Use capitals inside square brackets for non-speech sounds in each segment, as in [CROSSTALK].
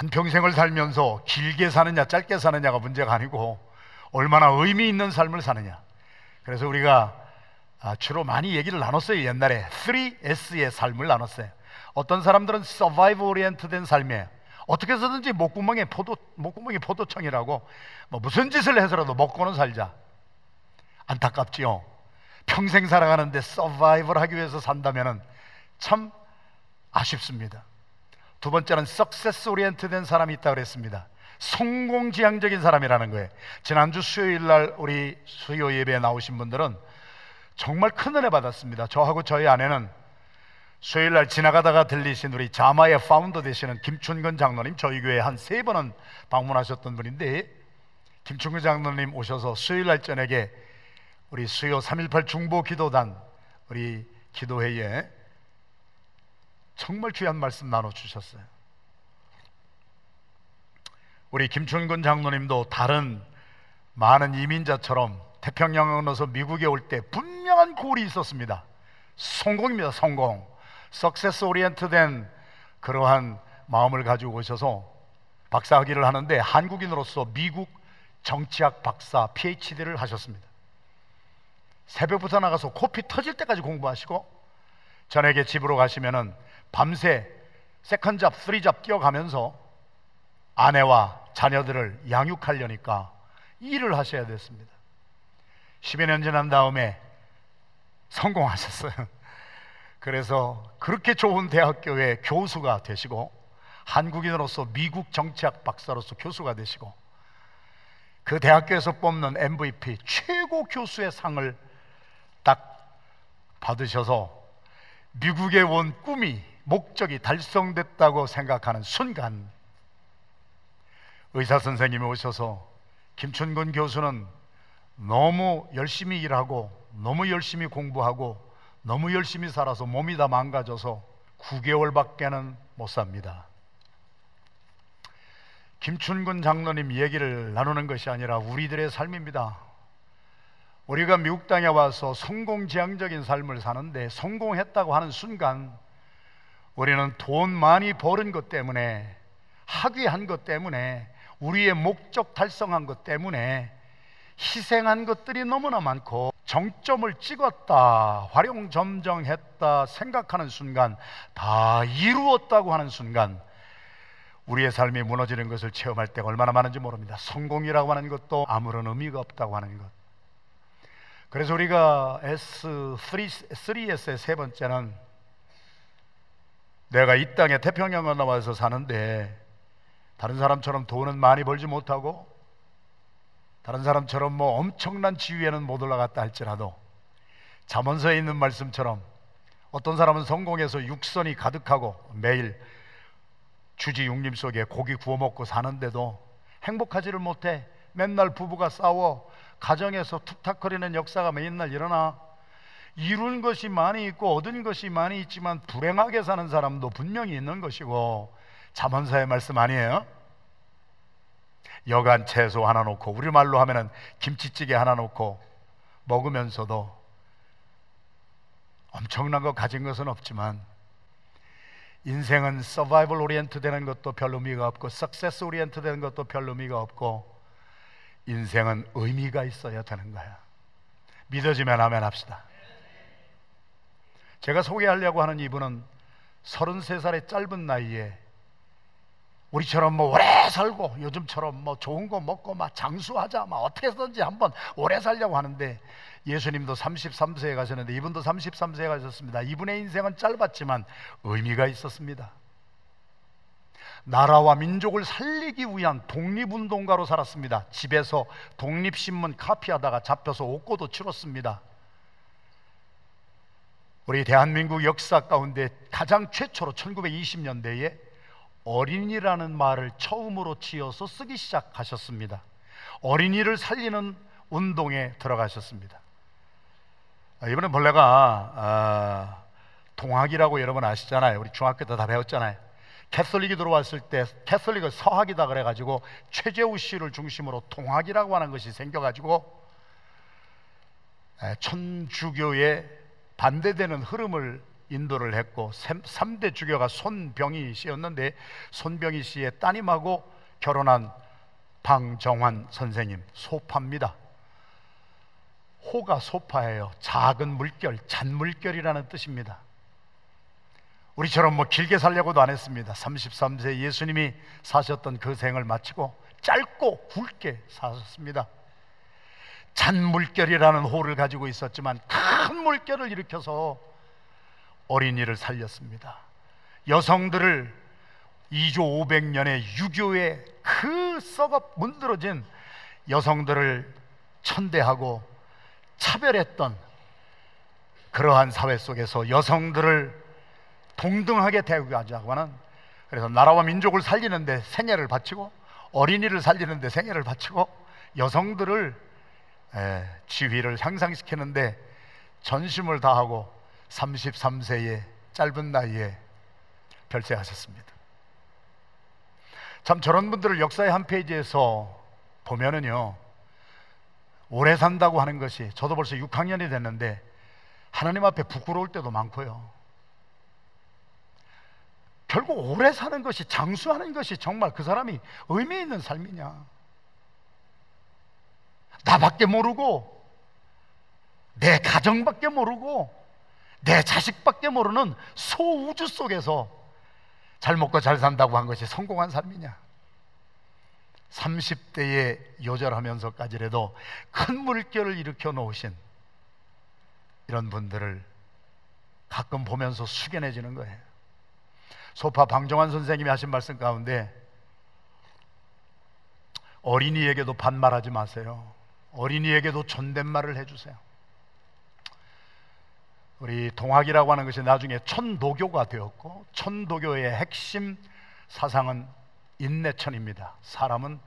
한평생을 살면서 길게 사느냐 짧게 사느냐가 문제가 아니고 얼마나 의미 있는 삶을 사느냐. 그래서 우리가 아, 주로 많이 얘기를 나눴어요. 옛날에 3S의 삶을 나눴어요. 어떤 사람들은 survive orient된 삶이에요. 어떻게 해서든지 목구멍에 포도 목구멍이 포도청이라고 뭐 무슨 짓을 해서라도 먹고는 살자. 안타깝지요. 평생 살아가는데 서바이벌 하기 위해서 산다면은 참 아쉽습니다. 두 번째는 석세스 오리엔트된 사람이 있다 그랬습니다. 성공지향적인 사람이라는 거예요. 지난주 수요일 날 우리 수요 예배에 나오신 분들은 정말 큰 은혜 받았습니다. 저하고 저희 아내는 수요일 날 지나가다가 들리신 우리 자마의 파운더 되시는 김춘근 장로님 저희 교회 한 세 번은 방문하셨던 분인데 김춘근 장로님 오셔서 수요일 날 저녁에 우리 수요 318 중보 기도단 우리 기도회에 정말 귀한 말씀 나눠 주셨어요. 우리 김춘근 장로님도 다른 많은 이민자처럼 태평양 건너서 미국에 올 때 분명한 골이 있었습니다. 성공입니다, 성공. 석세스 오리엔트된 그러한 마음을 가지고 오셔서 박사학위를 하는데 한국인으로서 미국 정치학 박사 PhD를 하셨습니다. 새벽부터 나가서 코피 터질 때까지 공부하시고 저녁에 집으로 가시면은 밤새 second job, three job 뛰어가면서 아내와 자녀들을 양육하려니까 일을 하셔야 됐습니다. 10여 년 지난 다음에 성공하셨어요. [LAUGHS] 그래서 그렇게 좋은 대학교의 교수가 되시고 한국인으로서 미국 정치학 박사로서 교수가 되시고 그 대학교에서 뽑는 MVP 최고 교수의 상을 딱 받으셔서 미국에 온 꿈이 목적이 달성됐다고 생각하는 순간 의사 선생님이 오셔서 김춘근 교수는 너무 열심히 일하고 너무 열심히 공부하고 너무 열심히 살아서 몸이 다 망가져서 9개월밖에는 못 삽니다. 김춘근 장로님 얘기를 나누는 것이 아니라 우리들의 삶입니다. 우리가 미국 땅에 와서 성공지향적인 삶을 사는데 성공했다고 하는 순간 우리는 돈 많이 버는 것 때문에 학위한 것 때문에 우리의 목적 달성한 것 때문에 희생한 것들이 너무나 많고 정점을 찍었다, 활용점정했다 생각하는 순간, 다 이루었다고 하는 순간, 우리의 삶이 무너지는 것을 체험할 때가 얼마나 많은지 모릅니다. 성공이라고 하는 것도 아무런 의미가 없다고 하는 것. 그래서 우리가 S3, 3S의 세 번째는 내가 이 땅에 태평양 건너와서 사는데 다른 사람처럼 돈은 많이 벌지 못하고 다른 사람처럼 뭐 엄청난 지위에는 못 올라갔다 할지라도 잠언서에 있는 말씀처럼 어떤 사람은 성공해서 육선이 가득하고 매일 주지 육림 속에 고기 구워 먹고 사는데도 행복하지를 못해 맨날 부부가 싸워 가정에서 툭탁거리는 역사가 맨날 일어나 이룬 것이 많이 있고 얻은 것이 많이 있지만 불행하게 사는 사람도 분명히 있는 것이고 잠언서의 말씀 아니에요? 여간 채소 하나 놓고 우리말로 하면은 김치찌개 하나 놓고 먹으면서도 엄청난 거 가진 것은 없지만 인생은 survival oriented 되는 것도 별 의미가 없고 success oriented 되는 것도 별 의미가 없고 인생은 의미가 있어야 되는 거야. 믿어지면 아멘 합시다. 제가 소개하려고 하는 이분은 33살의 짧은 나이에 우리처럼 뭐 오래 살고 요즘처럼 뭐 좋은 거 먹고 막 장수하자 막 어떻게 해서든지 한번 오래 살려고 하는데 예수님도 33세에 가셨는데 이분도 33세에 가셨습니다. 이분의 인생은 짧았지만 의미가 있었습니다. 나라와 민족을 살리기 위한 독립운동가로 살았습니다. 집에서 독립신문 카피하다가 잡혀서 옥고도 치렀습니다. 우리 대한민국 역사 가운데 가장 최초로 1920년대에 어린이라는 말을 처음으로 지어서 쓰기 시작하셨습니다. 어린이를 살리는 운동에 들어가셨습니다. 아, 이번에 벌레가 아, 동학이라고 여러분 아시잖아요. 우리 중학교 때 다 배웠잖아요. 캐톨릭이 들어왔을 때 캐톨릭을 서학이다 그래가지고 최재우 씨를 중심으로 동학이라고 하는 것이 생겨가지고 천주교에 반대되는 흐름을 인도를 했고 3대 주교가 손병희 씨였는데 손병희 씨의 따님하고 결혼한 방정환 선생님 소파입니다. 호가 소파예요. 작은 물결, 잔물결이라는 뜻입니다. 우리처럼 뭐 길게 살려고도 안 했습니다. 33세 예수님이 사셨던 그 생을 마치고 짧고 굵게 사셨습니다. 잔물결이라는 호를 가지고 있었지만 큰 물결을 일으켜서 어린이를 살렸습니다. 여성들을 2조 500년의 유교의 그 썩어 문드러진 여성들을 천대하고 차별했던 그러한 사회 속에서 여성들을 동등하게 대우하자고 하는 그래서 나라와 민족을 살리는데 생애를 바치고 어린이를 살리는데 생애를 바치고 여성들을 지위를 향상시키는데 전심을 다하고 33세의 짧은 나이에 별세하셨습니다. 참 저런 분들을 역사의 한 페이지에서 보면은요, 오래 산다고 하는 것이 저도 벌써 6학년이 됐는데 하나님 앞에 부끄러울 때도 많고요. 결국 오래 사는 것이 장수하는 것이 정말 그 사람이 의미 있는 삶이냐? 나밖에 모르고 내 가정밖에 모르고 내 자식밖에 모르는 소우주 속에서 잘 먹고 잘 산다고 한 것이 성공한 삶이냐? 30대에 요절하면서까지라도 큰 물결을 일으켜 놓으신 이런 분들을 가끔 보면서 숙연해지는 거예요. 소파 방정환 선생님이 하신 말씀 가운데 어린이에게도 반말하지 마세요. 어린이에게도 존댓말을 해주세요. 우리 동학이라고 하는 것이 나중에 천도교가 되었고 천도교의 핵심 사상은 인내천입니다. 사람은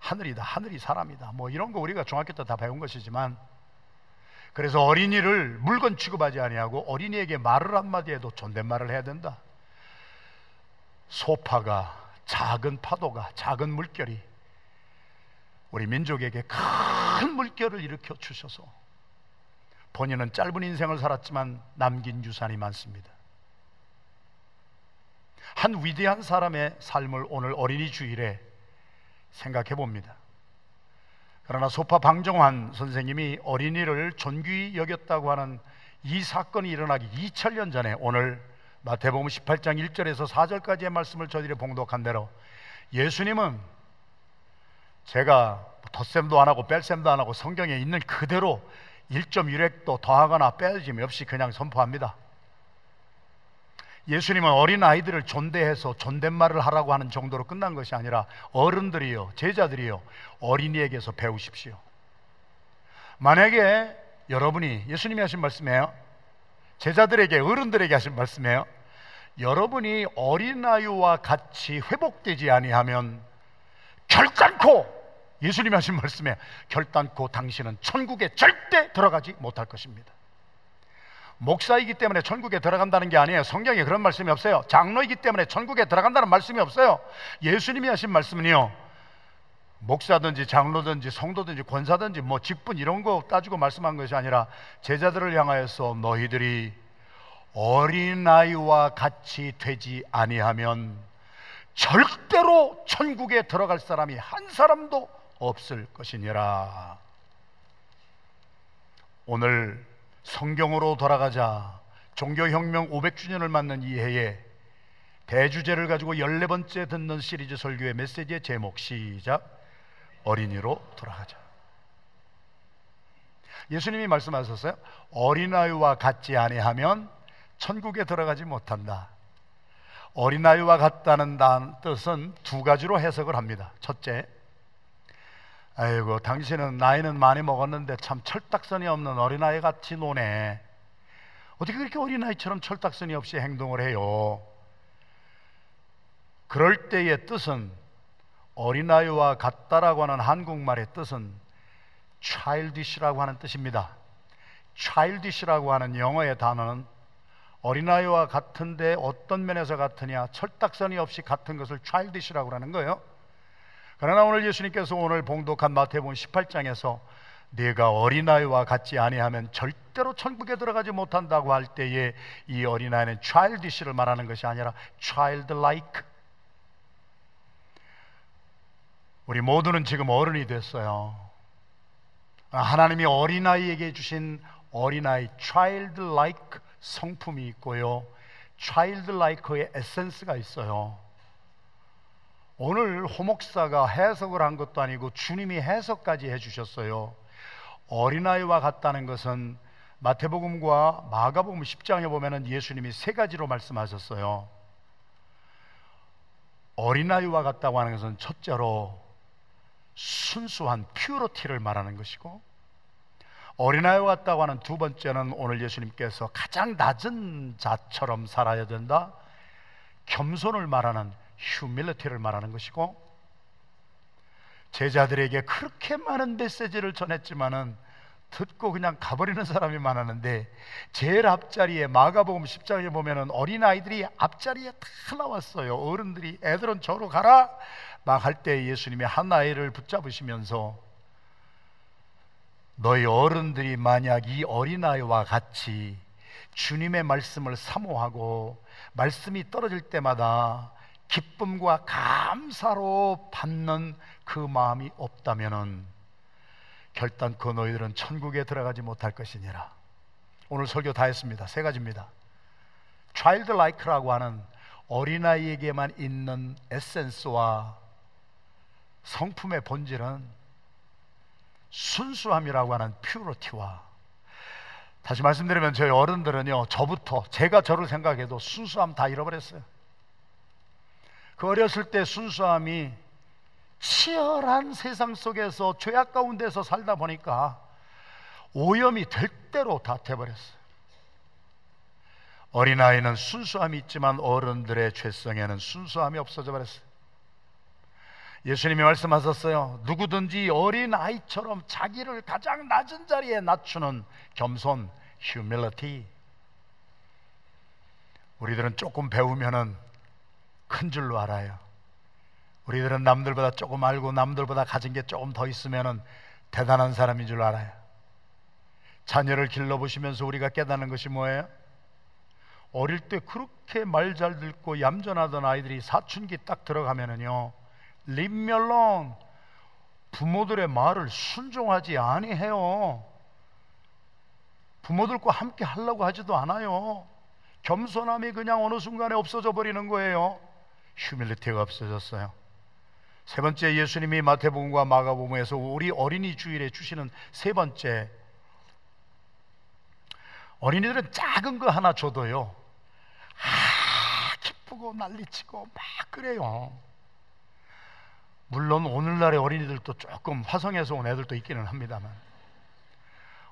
하늘이다. 하늘이 사람이다. 뭐 이런 거 우리가 중학교 때 다 배운 것이지만 그래서 어린이를 물건 취급하지 아니하고 어린이에게 말을 한마디 해도 존댓말을 해야 된다. 소파가 작은 파도가 작은 물결이 우리 민족에게 큰 물결을 일으켜 주셔서 본인은 짧은 인생을 살았지만 남긴 유산이 많습니다. 한 위대한 사람의 삶을 오늘 어린이 주일에 생각해 봅니다. 그러나 소파 방정환 선생님이 어린이를 존귀히 여겼다고 하는 이 사건이 일어나기 2000년 전에 오늘 마태복음 18장 1절에서 4절까지의 말씀을 저희들이 봉독한 대로 예수님은 제가 덧셈도 안 하고 뺄셈도 안 하고 성경에 있는 그대로 1.1획도 더하거나 빼짐 없이 그냥 선포합니다. 예수님은 어린 아이들을 존대해서 존댓말을 하라고 하는 정도로 끝난 것이 아니라 어른들이요, 제자들이요, 어린이에게서 배우십시오. 만약에 여러분이 예수님이 하신 말씀이에요. 제자들에게 어른들에게 하신 말씀이에요. 여러분이 어린아이와 같이 회복되지 아니하면 결단코 예수님이 하신 말씀에 결단코 당신은 천국에 절대 들어가지 못할 것입니다. 목사이기 때문에 천국에 들어간다는 게 아니에요. 성경에 그런 말씀이 없어요. 장로이기 때문에 천국에 들어간다는 말씀이 없어요. 예수님이 하신 말씀은요. 목사든지 장로든지 성도든지 권사든지 뭐 직분 이런 거 따지고 말씀한 것이 아니라 제자들을 향하여서 너희들이 어린아이와 같이 되지 아니하면 절대로 천국에 들어갈 사람이 한 사람도 없을 것이니라. 오늘 성경으로 돌아가자 종교혁명 500주년을 맞는 이 해에 대주제를 가지고 14번째 듣는 시리즈 설교의 메시지의 제목 시작. 어린이로 돌아가자. 예수님이 말씀하셨어요? 어린아이와 같지 아니하면 천국에 들어가지 못한다 어린아이와 같다는 뜻은 두 가지로 해석을 합니다. 첫째 아이고 당신은 나이는 많이 먹었는데 참 철딱선이 없는 어린아이 같이 노네. 어떻게 그렇게 어린아이처럼 철딱선이 없이 행동을 해요? 그럴 때의 뜻은 어린아이와 같다라고 하는 한국말의 뜻은 childish라고 하는 뜻입니다. childish라고 하는 영어의 단어는 어린아이와 같은데 어떤 면에서 같으냐? 철딱선이 없이 같은 것을 childish라고 하는 거예요. 그러나 오늘 예수님께서 오늘 봉독한 마태복음 18장에서 네가 어린아이와 같지 아니하면 절대로 천국에 들어가지 못한다고 할 때에 이 어린아이는 childish를 말하는 것이 아니라 childlike. 우리 모두는 지금 어른이 됐어요. 하나님이 어린아이에게 주신 어린아이 childlike 성품이 있고요. childlike의 에센스가 있어요. 오늘 호목사가 해석을 한 것도 아니고 주님이 해석까지 해주셨어요. 어린아이와 같다는 것은 마태복음과 마가복음 10장에 보면은 예수님이 세 가지로 말씀하셨어요. 어린아이와 같다고 하는 것은 첫째로 순수한 퓨러티를 말하는 것이고 어린아이와 같다고 하는 두 번째는 오늘 예수님께서 가장 낮은 자처럼 살아야 된다. 겸손을 말하는 휴밀리티를 말하는 것이고 제자들에게 그렇게 많은 메시지를 전했지만은 듣고 그냥 가버리는 사람이 많았는데 제일 앞자리에 마가복음 10장에 보면은 어린 아이들이 앞자리에 다 나왔어요. 어른들이 애들은 저로 가라 막 할 때 예수님이 한 아이를 붙잡으시면서 너희 어른들이 만약 이 어린아이와 같이 주님의 말씀을 사모하고 말씀이 떨어질 때마다 기쁨과 감사로 받는 그 마음이 없다면은 결단코 너희들은 천국에 들어가지 못할 것이니라. 오늘 설교 다 했습니다. 세 가지입니다. childlike라고 하는 어린아이에게만 있는 에센스와 성품의 본질은 순수함이라고 하는 퓨러티와 다시 말씀드리면 저희 어른들은요 저부터 제가 저를 생각해도 순수함 다 잃어버렸어요 그 어렸을 때 순수함이 치열한 세상 속에서 죄악 가운데서 살다 보니까 오염이 될 대로 다 돼버렸어요. 어린아이는 순수함이 있지만 어른들의 죄성에는 순수함이 없어져 버렸어요. 예수님이 말씀하셨어요. 누구든지 어린 아이처럼 자기를 가장 낮은 자리에 낮추는 겸손, humility. 우리들은 조금 배우면은 큰 줄로 알아요. 우리들은 남들보다 조금 알고 남들보다 가진 게 조금 더 있으면 대단한 사람인 줄 알아요. 자녀를 길러보시면서 우리가 깨닫는 것이 뭐예요? 어릴 때 그렇게 말 잘 듣고 얌전하던 아이들이 사춘기 딱 들어가면은요, 림멸론 부모들의 말을 순종하지 아니해요. 부모들과 함께 하려고 하지도 않아요. 겸손함이 그냥 어느 순간에 없어져 버리는 거예요. 휴밀리티가 없어졌어요. 세 번째 예수님이 마태복음과 마가복음에서 우리 어린이 주일에 주시는 세 번째 어린이들은 작은 거 하나 줘도요 아 기쁘고 난리치고 막 그래요 물론 오늘날의 어린이들도 조금 화성에서 온 애들도 있기는 합니다만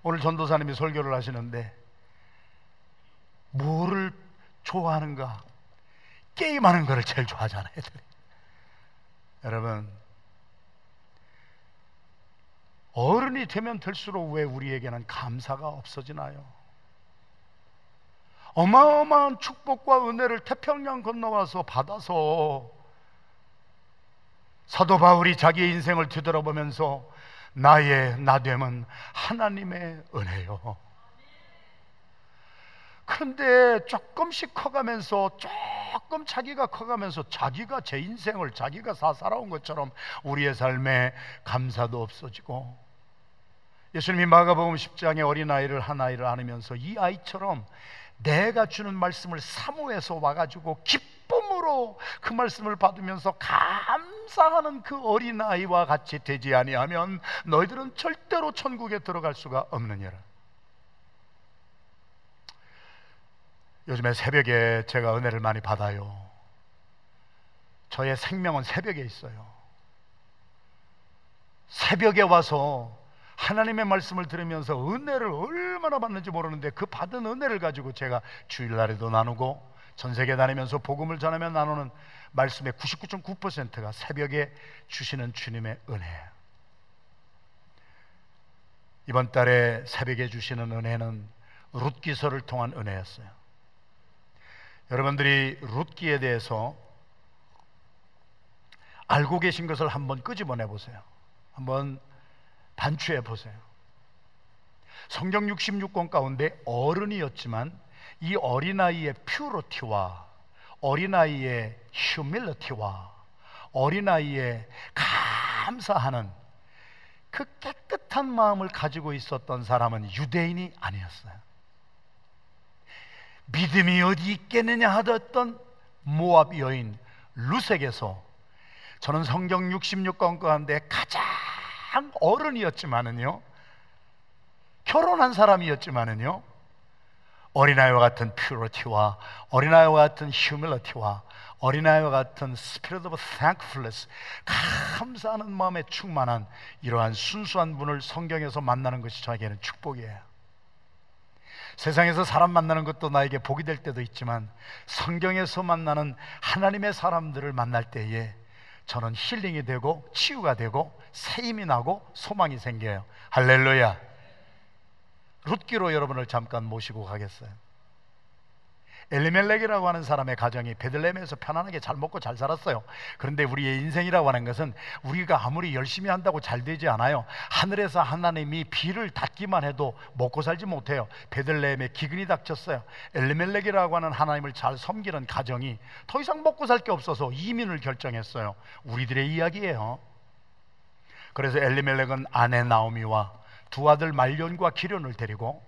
오늘 전도사님이 설교를 하시는데 뭐를 좋아하는가 게임하는 거를 제일 좋아하잖아요 애들이 여러분, 어른이 되면 될수록 왜 우리에게는 감사가 없어지나요? 어마어마한 축복과 은혜를 태평양 건너와서 받아서 사도 바울이 자기의 인생을 뒤돌아보면서 나의 나됨은 하나님의 은혜요. 그런데 조금씩 커가면서 조금 자기가 커가면서 자기가 제 인생을 자기가 다 살아온 것처럼 우리의 삶에 감사도 없어지고 예수님이 마가복음 10장에 어린아이를 한 아이를 안으면서 이 아이처럼 내가 주는 말씀을 사모해서 와가지고 기쁨으로 그 말씀을 받으면서 감 사하는 그 어린 아이와 같이 되지 아니하면 너희들은 절대로 천국에 들어갈 수가 없느니라 요즘에 새벽에 제가 은혜를 많이 받아요. 저의 생명은 새벽에 있어요. 새벽에 와서 하나님의 말씀을 들으면서 은혜를 얼마나 받는지 모르는데 그 받은 은혜를 가지고 제가 주일날에도 나누고 전 세계 다니면서 복음을 전하며 나누는 말씀의 99.9%가 새벽에 주시는 주님의 은혜예요. 이번 달에 새벽에 주시는 은혜는 룻기서를 통한 은혜였어요. 여러분들이 룻기에 대해서 알고 계신 것을 한번 끄집어내 보세요. 한번 반추해 보세요. 성경 66권 가운데 어른이었지만 이 어린아이의 퓨러티와 어린아이의 휴밀리티와 어린아이의 감사하는 그 깨끗한 마음을 가지고 있었던 사람은 유대인이 아니었어요. 믿음이 어디 있겠느냐 하던 모압 여인 룻에게서 저는 성경 66권 가운데 가장 어른이었지만은요 결혼한 사람이었지만은요 어린아이와 같은 purity와 어린아이와 같은 humility와 어린아이와 같은 spirit of thankfulness 감사하는 마음에 충만한 이러한 순수한 분을 성경에서 만나는 것이 저에게는 축복이에요. 세상에서 사람 만나는 것도 나에게 복이 될 때도 있지만 성경에서 만나는 하나님의 사람들을 만날 때에 저는 힐링이 되고 치유가 되고 새 힘이 나고 소망이 생겨요. 할렐루야. 룻기로 여러분을 잠깐 모시고 가겠어요. 엘리멜렉이라고 하는 사람의 가정이 베들레헴에서 편안하게 잘 먹고 잘 살았어요. 그런데 우리의 인생이라고 하는 것은 우리가 아무리 열심히 한다고 잘 되지 않아요. 하늘에서 하나님이 비를 닫기만 해도 먹고 살지 못해요. 베들레헴에 기근이 닥쳤어요. 엘리멜렉이라고 하는 하나님을 잘 섬기는 가정이 더 이상 먹고 살 게 없어서 이민을 결정했어요. 우리들의 이야기예요. 그래서 엘리멜렉은 아내 나오미와 두 아들 말년과 기련을 데리고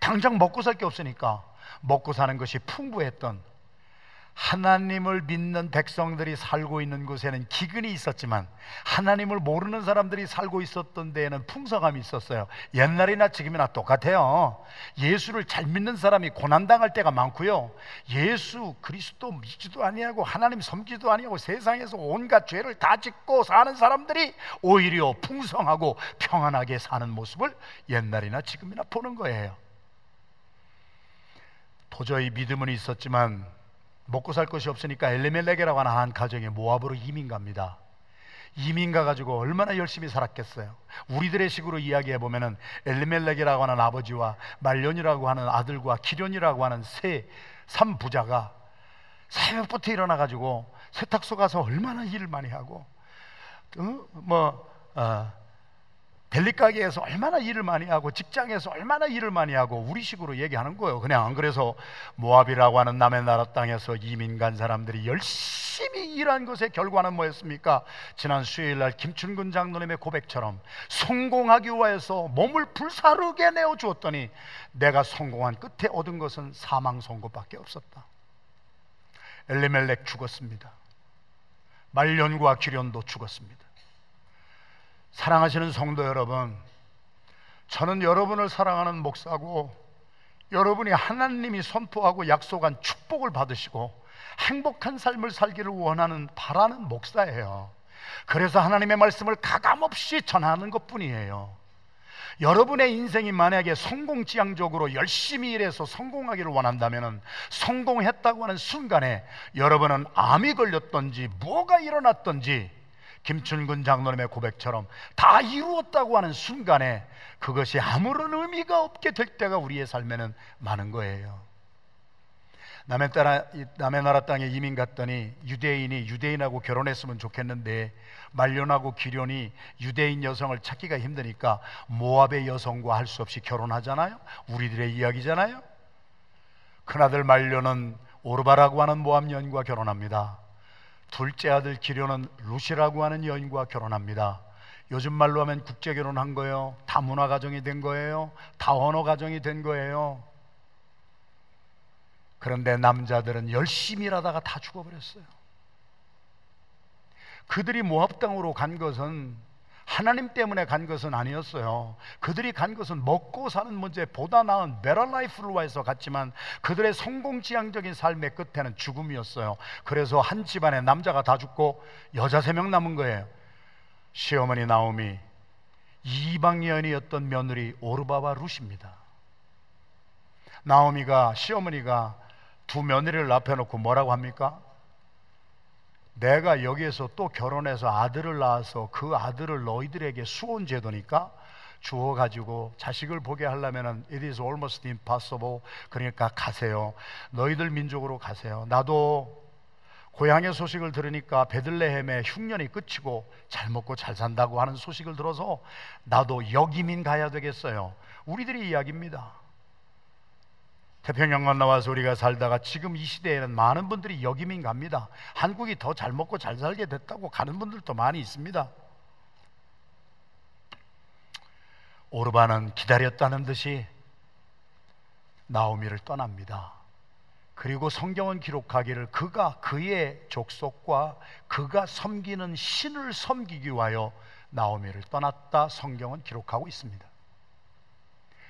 당장 먹고 살 게 없으니까 먹고 사는 것이 풍부했던 하나님을 믿는 백성들이 살고 있는 곳에는 기근이 있었지만 하나님을 모르는 사람들이 살고 있었던 데에는 풍성함이 있었어요. 옛날이나 지금이나 똑같아요. 예수를 잘 믿는 사람이 고난당할 때가 많고요. 예수 그리스도 믿지도 아니하고 하나님 섬기지도 아니하고 세상에서 온갖 죄를 다 짓고 사는 사람들이 오히려 풍성하고 평안하게 사는 모습을 옛날이나 지금이나 보는 거예요. 도저히 믿음은 있었지만 먹고 살 것이 없으니까 엘레멜렉이라고 하는 한 가정이 모압으로 이민 갑니다. 이민 가가지고 얼마나 열심히 살았겠어요. 우리들의 식으로 이야기해 보면은 엘리멜렉이라고 하는 아버지와 말년이라고 하는 아들과 기련이라고 하는 세 삼부자가 새벽부터 일어나 가지고 세탁소 가서 얼마나 일을 많이 하고 어? 뭐 어, 델리 가게에서 얼마나 일을 많이 하고 직장에서 얼마나 일을 많이 하고 우리식으로 얘기하는 거예요. 그냥 안 그래서 모압이라고 하는 남의 나라 땅에서 이민 간 사람들이 열심히 일한 것의 결과는 뭐였습니까? 지난 수요일 날 김춘근 장로님의 고백처럼 성공하기 위해서 몸을 불사르게 내어 주었더니 내가 성공한 끝에 얻은 것은 사망 선고밖에 없었다. 엘리멜렉 죽었습니다. 말년과 기련도 죽었습니다. 사랑하시는 성도 여러분, 저는 여러분을 사랑하는 목사고 여러분이 하나님이 선포하고 약속한 축복을 받으시고 행복한 삶을 살기를 원하는 바라는 목사예요. 그래서 하나님의 말씀을 가감없이 전하는 것 뿐이에요. 여러분의 인생이 만약에 성공지향적으로 열심히 일해서 성공하기를 원한다면 성공했다고 하는 순간에 여러분은 암이 걸렸던지 뭐가 일어났던지 김춘근 장로님의 고백처럼 다 이루었다고 하는 순간에 그것이 아무런 의미가 없게 될 때가 우리의 삶에는 많은 거예요. 남의, 따라, 남의 나라 땅에 이민 갔더니 유대인이 유대인하고 결혼했으면 좋겠는데 말년하고 기련이 유대인 여성을 찾기가 힘드니까 모압의 여성과 할 수 없이 결혼하잖아요. 우리들의 이야기잖아요. 큰아들 말년은 오르바라고 하는 모압 여인과 결혼합니다. 둘째 아들 기료는 루시라고 하는 여인과 결혼합니다. 요즘 말로 하면 국제 결혼한 거예요. 다문화 가정이 된 거예요. 다 언어 가정이 된 거예요. 그런데 남자들은 열심히 일하다가 다 죽어버렸어요. 그들이 모압 땅으로 간 것은 하나님 때문에 간 것은 아니었어요. 그들이 간 것은 먹고 사는 문제 보다 나은 better life를 위해서 갔지만 그들의 성공지향적인 삶의 끝에는 죽음이었어요. 그래서 한 집안에 남자가 다 죽고 여자 세 명 남은 거예요. 시어머니 나오미 이방연이었던 며느리 오르바와 룻입니다. 나오미가 시어머니가 두 며느리를 앞에 놓고 뭐라고 합니까? 내가 여기에서 또 결혼해서 아들을 낳아서 그 아들을 너희들에게 수혼 제도니까 주어 가지고 자식을 보게 하려면은 it is almost impossible. 그러니까 가세요. 너희들 민족으로 가세요. 나도 고향의 소식을 들으니까 베들레헴의 흉년이 끝이고 잘 먹고 잘 산다고 하는 소식을 들어서 나도 역이민 가야 되겠어요. 우리들이 이야기입니다. 태평양 건너와서 우리가 살다가 지금 이 시대에는 많은 분들이 역이민 갑니다. 한국이 더 잘 먹고 잘 살게 됐다고 가는 분들도 많이 있습니다. 오르반은 기다렸다는 듯이 나오미를 떠납니다. 그리고 성경은 기록하기를 그가 그의 족속과 그가 섬기는 신을 섬기기 위하여 나오미를 떠났다 성경은 기록하고 있습니다.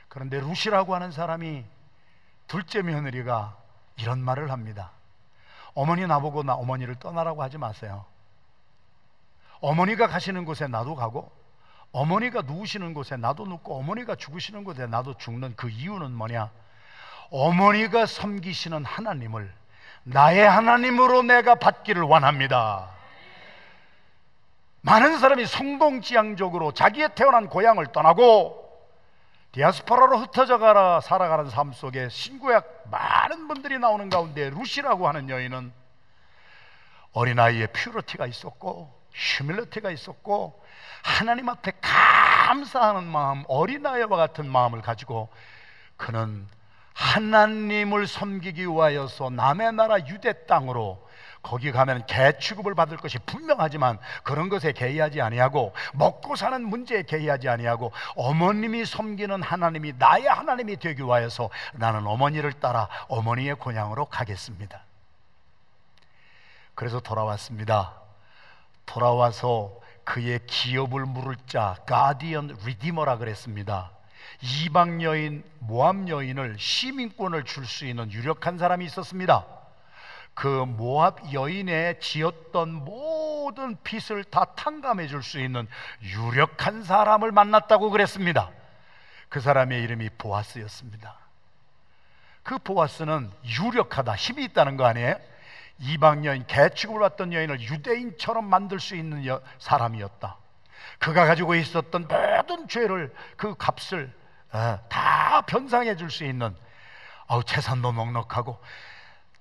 그런데 루시라고 하는 사람이 둘째 며느리가 이런 말을 합니다. 어머니 나보고 나 어머니를 떠나라고 하지 마세요. 어머니가 가시는 곳에 나도 가고 어머니가 누우시는 곳에 나도 눕고 어머니가 죽으시는 곳에 나도 죽는 그 이유는 뭐냐? 어머니가 섬기시는 하나님을 나의 하나님으로 내가 받기를 원합니다. 많은 사람이 성공지향적으로 자기의 태어난 고향을 떠나고 디아스포라로 흩어져 가라 살아가는 삶 속에 신구약 많은 분들이 나오는 가운데 루시라고 하는 여인은 어린아이의 퓨러티가 있었고 휴밀러티가 있었고 하나님 앞에 감사하는 마음 어린아이와 같은 마음을 가지고 그는 하나님을 섬기기 위하여서 남의 나라 유대 땅으로 거기 가면 개 취급을 받을 것이 분명하지만 그런 것에 개의하지 아니하고 먹고 사는 문제에 개의하지 아니하고 어머님이 섬기는 하나님이 나의 하나님이 되기 위하여서 나는 어머니를 따라 어머니의 고향으로 가겠습니다. 그래서 돌아왔습니다. 돌아와서 그의 기업을 물을 자 가디언 리디머라 그랬습니다. 이방 여인 모압 여인을 시민권을 줄 수 있는 유력한 사람이 있었습니다. 그 모압 여인의 지었던 모든 빚을 다 탕감해 줄 수 있는 유력한 사람을 만났다고 그랬습니다. 그 사람의 이름이 보아스였습니다. 그 보아스는 유력하다, 힘이 있다는 거 아니에요? 이방 여인, 개취급을 받던 여인을 유대인처럼 만들 수 있는 여, 사람이었다. 그가 가지고 있었던 모든 죄를 그 값을 어, 다 변상해 줄 수 있는 어, 재산도 넉넉하고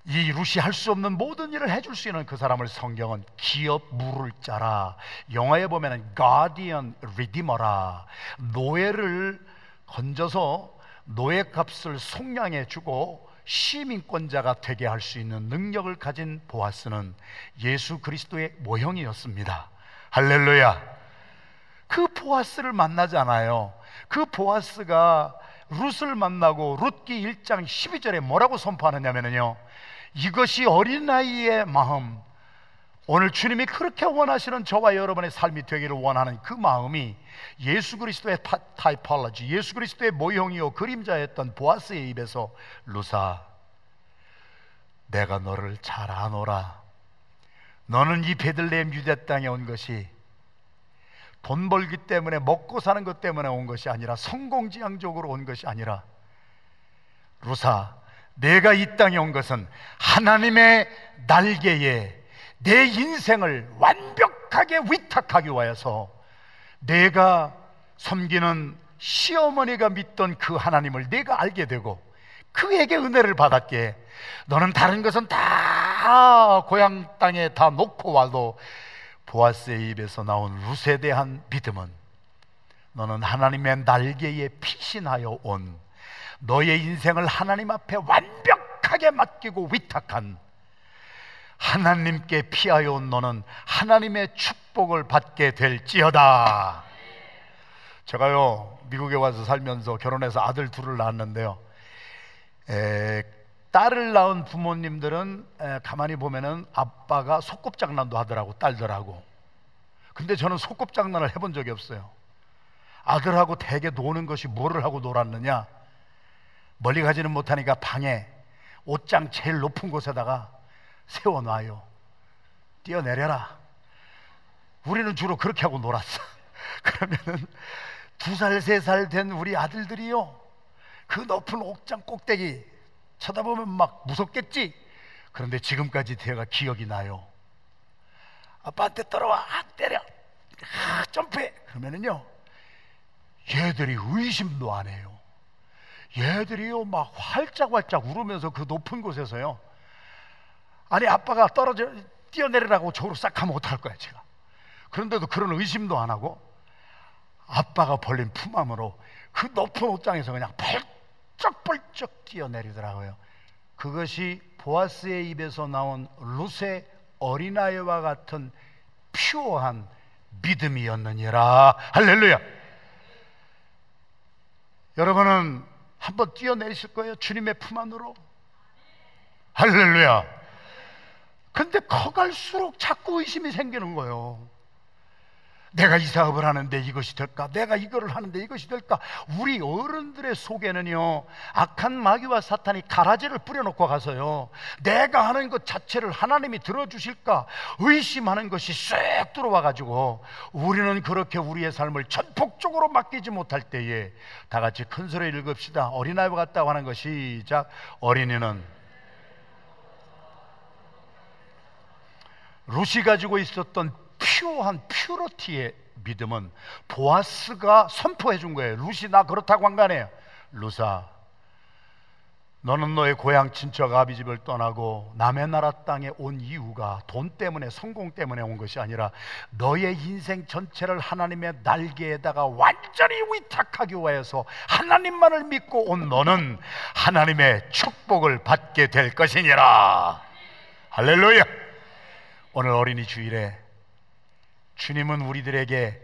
이 루시 할 수 없는 모든 일을 해줄 수 있는 그 사람을 성경은 기업 물을 자라 영화에 보면은 가디언 리디머라 노예를 건져서 노예 값을 속량해 주고 시민권자가 되게 할 수 있는 능력을 가진 보아스는 예수 그리스도의 모형이었습니다. 할렐루야. 그 보아스를 만나잖아요. 그 보아스가 룻을 만나고 룻기 1장 12절에 뭐라고 선포하느냐면요. 이것이 어린아이의 마음, 오늘 주님이 그렇게 원하시는 저와 여러분의 삶이 되기를 원하는 그 마음이 예수 그리스도의 타이폴로지, 예수 그리스도의 모형이요 그림자였던 보아스의 입에서 루사, 내가 너를 잘 아노라. 너는 이 베들레헴 유대 땅에 온 것이 돈 벌기 때문에 먹고 사는 것 때문에 온 것이 아니라 성공지향적으로 온 것이 아니라 루사 내가 이 땅에 온 것은 하나님의 날개에 내 인생을 완벽하게 위탁하기 위하여서 내가 섬기는 시어머니가 믿던 그 하나님을 내가 알게 되고 그에게 은혜를 받았기에 너는 다른 것은 다 고향 땅에 다 놓고 와도 보아스의 입에서 나온 룻에 대한 믿음은 너는 하나님의 날개에 피신하여 온 너의 인생을 하나님 앞에 완벽하게 맡기고 위탁한 하나님께 피하여 온 너는 하나님의 축복을 받게 될지어다. 제가요 미국에 와서 살면서 결혼해서 아들 둘을 낳았는데요. 에, 딸을 낳은 부모님들은 에, 가만히 보면은 아빠가 소꿉장난도 하더라고 딸들하고. 근데 저는 소꿉장난을 해본 적이 없어요. 아들하고 대개 노는 것이 뭐를 하고 놀았느냐? 멀리 가지는 못하니까 방에 옷장 제일 높은 곳에다가 세워놔요. 뛰어내려라. 우리는 주로 그렇게 하고 놀았어. [LAUGHS] 그러면은 두 살, 세 살 된 우리 아들들이요. 그 높은 옥장 꼭대기 쳐다보면 막 무섭겠지? 그런데 지금까지 제가 기억이 나요. 아빠한테 떨어와, 아, 때려, 아, 점프해. 그러면은요, 얘들이 의심도 안 해요. 얘들이요, 막 활짝활짝 울으면서 그 높은 곳에서요, 아니 아빠가 떨어져 뛰어내리라고 저로 싹 하면 어떡할 거야 제가. 그런데도 그런 의심도 안 하고 아빠가 벌린 품안으로 그 높은 옷장에서 그냥 벌쩍벌쩍 뛰어내리더라고요. 그것이 보아스의 입에서 나온 루세 어린아이와 같은 퓨어한 믿음이었느니라. 할렐루야! 여러분은 한번 뛰어내리실 거예요? 주님의 품 안으로? 할렐루야. 근데 커갈수록 자꾸 의심이 생기는 거예요 내가 이 사업을 하는데 이것이 될까? 내가 이거를 하는데 이것이 될까? 우리 어른들의 속에는요, 악한 마귀와 사탄이 가라지를 뿌려놓고 가서요, 내가 하는 것 자체를 하나님이 들어주실까? 의심하는 것이 쏙 들어와가지고, 우리는 그렇게 우리의 삶을 전폭적으로 맡기지 못할 때에, 다 같이 큰 소리 읽읍시다. 어린아이와 같다고 하는 것이, 시작. 어린이는 룻이 가지고 있었던 pure한 purity의 믿음은 보아스가 선포해 준 거예요. 룻이 나 그렇다고 한거 아니에요. 룻아 너는 너의 고향 친척 아비 집을 떠나고 남의 나라 땅에 온 이유가 돈 때문에 성공 때문에 온 것이 아니라 너의 인생 전체를 하나님의 날개에다가 완전히 위탁하기 위해서 하나님만을 믿고 온 너는 하나님의 축복을 받게 될 것이니라. 할렐루야. 오늘 어린이 주일에 주님은 우리들에게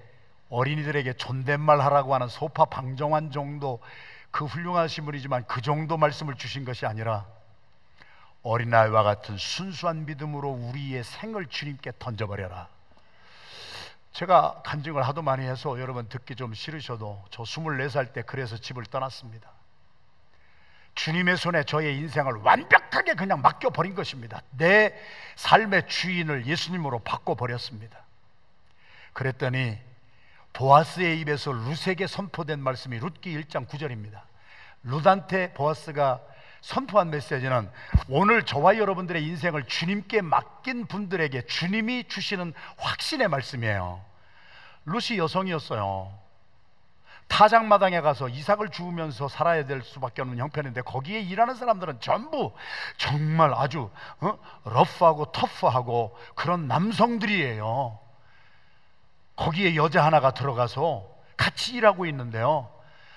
어린이들에게 존댓말 하라고 하는 소파 방정환 정도 그 훌륭하신 분이지만 그 정도 말씀을 주신 것이 아니라 어린아이와 같은 순수한 믿음으로 우리의 생을 주님께 던져버려라. 제가 간증을 하도 많이 해서 여러분 듣기 좀 싫으셔도 저 24살 때 그래서 집을 떠났습니다. 주님의 손에 저의 인생을 완벽하게 그냥 맡겨버린 것입니다. 내 삶의 주인을 예수님으로 바꿔버렸습니다. 그랬더니 보아스의 입에서 룻에게 선포된 말씀이 룻기 1장 9절입니다. 룻한테 보아스가 선포한 메시지는 오늘 저와 여러분들의 인생을 주님께 맡긴 분들에게 주님이 주시는 확신의 말씀이에요. 룻이 여성이었어요. 타작마당에 가서 이삭을 주우면서 살아야 될 수밖에 없는 형편인데 거기에 일하는 사람들은 전부 정말 아주 어? 러프하고 터프하고 그런 남성들이에요. 거기에 여자 하나가 들어가서 같이 일하고 있는데요.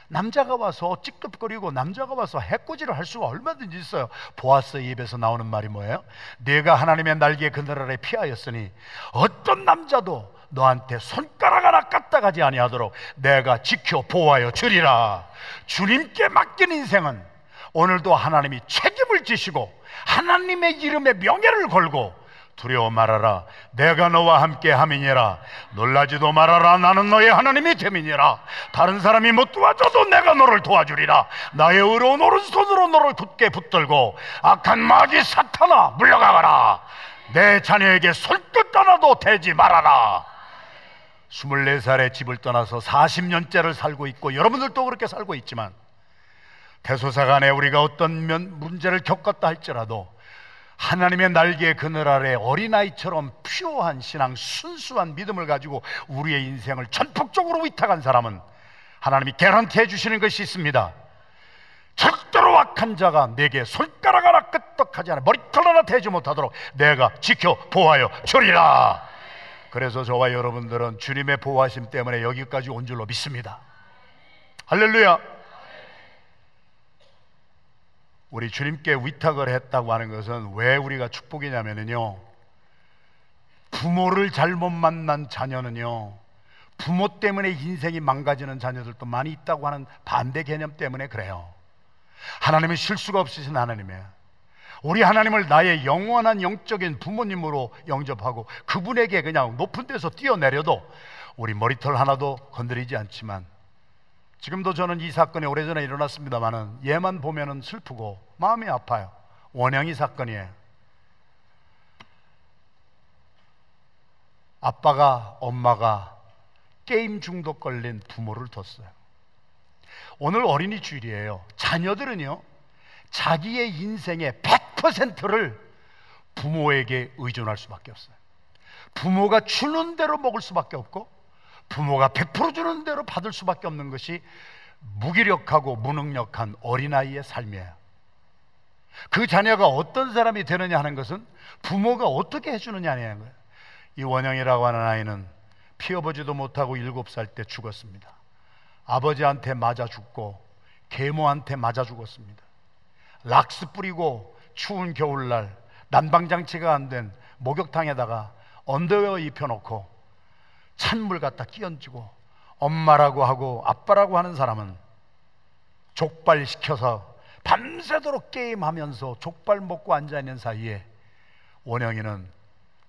남자가 와서 찌급거리고 남자가 와서 해코지를 할 수가 얼마든지 있어요. 보아스 입에서 나오는 말이 뭐예요? 내가 하나님의 날개 그늘 아래 피하였으니 어떤 남자도 너한테 손가락 하나 까딱하지 아니하도록 내가 지켜 보호하여 주리라. 주님께 맡긴 인생은 오늘도 하나님이 책임을 지시고 하나님의 이름에 명예를 걸고 두려워 말아라. 내가 너와 함께 함이니라. 놀라지도 말아라. 나는 너의 하나님이 됨이니라. 다른 사람이 못 도와줘도 내가 너를 도와주리라. 나의 의로운 오른손으로 너를 굳게 붙들고 악한 마귀 사탄아 물러가거라. 내 자녀에게 손끝 하나도 대지 말아라. 24살에 집을 떠나서 40년째를 살고 있고 여러분들도 그렇게 살고 있지만 대소사간에 우리가 어떤 면, 문제를 겪었다 할지라도 하나님의 날개 그늘 아래 어린아이처럼 퓨어한 신앙, 순수한 믿음을 가지고 우리의 인생을 전폭적으로 위탁한 사람은 하나님이 개런티 해 주시는 것이 있습니다. 절대로 악한 자가 내게 손가락 하나 끄떡하지 않아 머리털 하나 대지 못하도록 내가 지켜 보호하여 주리라. 그래서 저와 여러분들은 주님의 보호하심 때문에 여기까지 온 줄로 믿습니다. 할렐루야. 우리 주님께 위탁을 했다고 하는 것은 왜 우리가 축복이냐면요. 부모를 잘못 만난 자녀는요. 부모 때문에 인생이 망가지는 자녀들도 많이 있다고 하는 반대 개념 때문에 그래요. 하나님은 실수가 없으신 하나님이에요. 우리 하나님을 나의 영원한 영적인 부모님으로 영접하고 그분에게 그냥 높은 데서 뛰어내려도 우리 머리털 하나도 건드리지 않지만 지금도 저는 이 사건이 오래전에 일어났습니다만은 얘만 보면은 슬프고 마음이 아파요. 원형이 사건이에요. 아빠가 엄마가 게임 중독 걸린 부모를 뒀어요. 오늘 어린이 주일이에요. 자녀들은요, 자기의 인생의 100%를 부모에게 의존할 수밖에 없어요. 부모가 주는 대로 먹을 수밖에 없고, 부모가 100% 주는 대로 받을 수밖에 없는 것이 무기력하고 무능력한 어린아이의 삶이에요. 그 자녀가 어떤 사람이 되느냐 하는 것은 부모가 어떻게 해주느냐는 거예요. 이 원영이라고 하는 아이는 피어보지도 못하고 일곱 살때 죽었습니다. 아버지한테 맞아 죽고 계모한테 맞아 죽었습니다. 락스 뿌리고 추운 겨울날 난방장치가 안 된 목욕탕에다가 언더웨어 입혀놓고 찬물 갖다 끼얹고 엄마라고 하고 아빠라고 하는 사람은 족발시켜서 밤새도록 게임하면서 족발 먹고 앉아있는 사이에 원영이는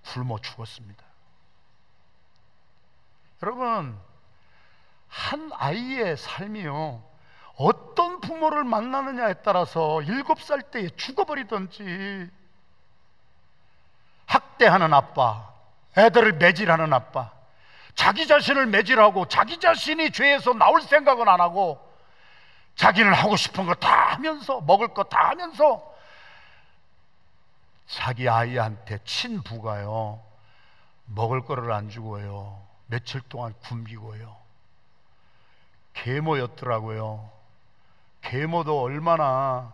굶어 죽었습니다. 여러분, 한 아이의 삶이요. 어떤 부모를 만나느냐에 따라서 일곱 살 때에 죽어버리든지 학대하는 아빠, 애들을 매질하는 아빠, 자기 자신을 매질하고 자기 자신이 죄에서 나올 생각은 안 하고 자기는 하고 싶은 거 다 하면서 먹을 거 다 하면서 자기 아이한테 친부가요 먹을 거를 안 주고요 며칠 동안 굶기고요. 계모였더라고요. 계모도 얼마나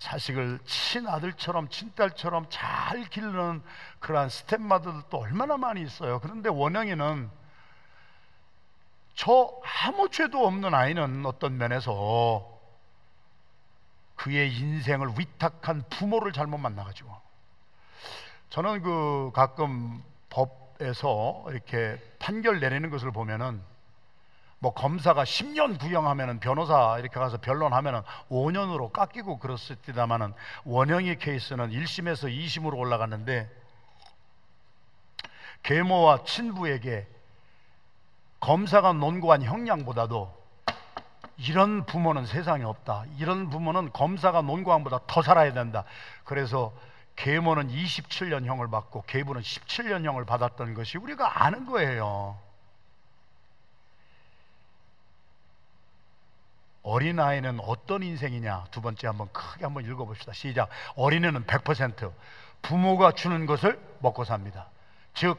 자식을 친아들처럼 친딸처럼 잘 기르는 그러한 스텝마들도 얼마나 많이 있어요. 그런데 원영이는 저 아무 죄도 없는 아이는 어떤 면에서 그의 인생을 위탁한 부모를 잘못 만나가지고. 저는 그 가끔 법에서 이렇게 판결 내리는 것을 보면은 뭐 검사가 10년 구형하면은 변호사 이렇게 가서 변론하면은 5년으로 깎이고 때다마는 원형의 케이스는 1심에서 2심으로 올라갔는데 계모와 친부에게 검사가 논고한 형량보다도 이런 부모는 세상에 없다. 이런 부모는 검사가 논고한보다 더 살아야 된다. 그래서 계모는 27년형을 받고 계부는 17년형을 받았던 것이 우리가 아는 거예요. 어린아이는 어떤 인생이냐? 두 번째 한번 크게 한번 읽어봅시다. 시작. 어린애는 100% 부모가 주는 것을 먹고 삽니다. 즉,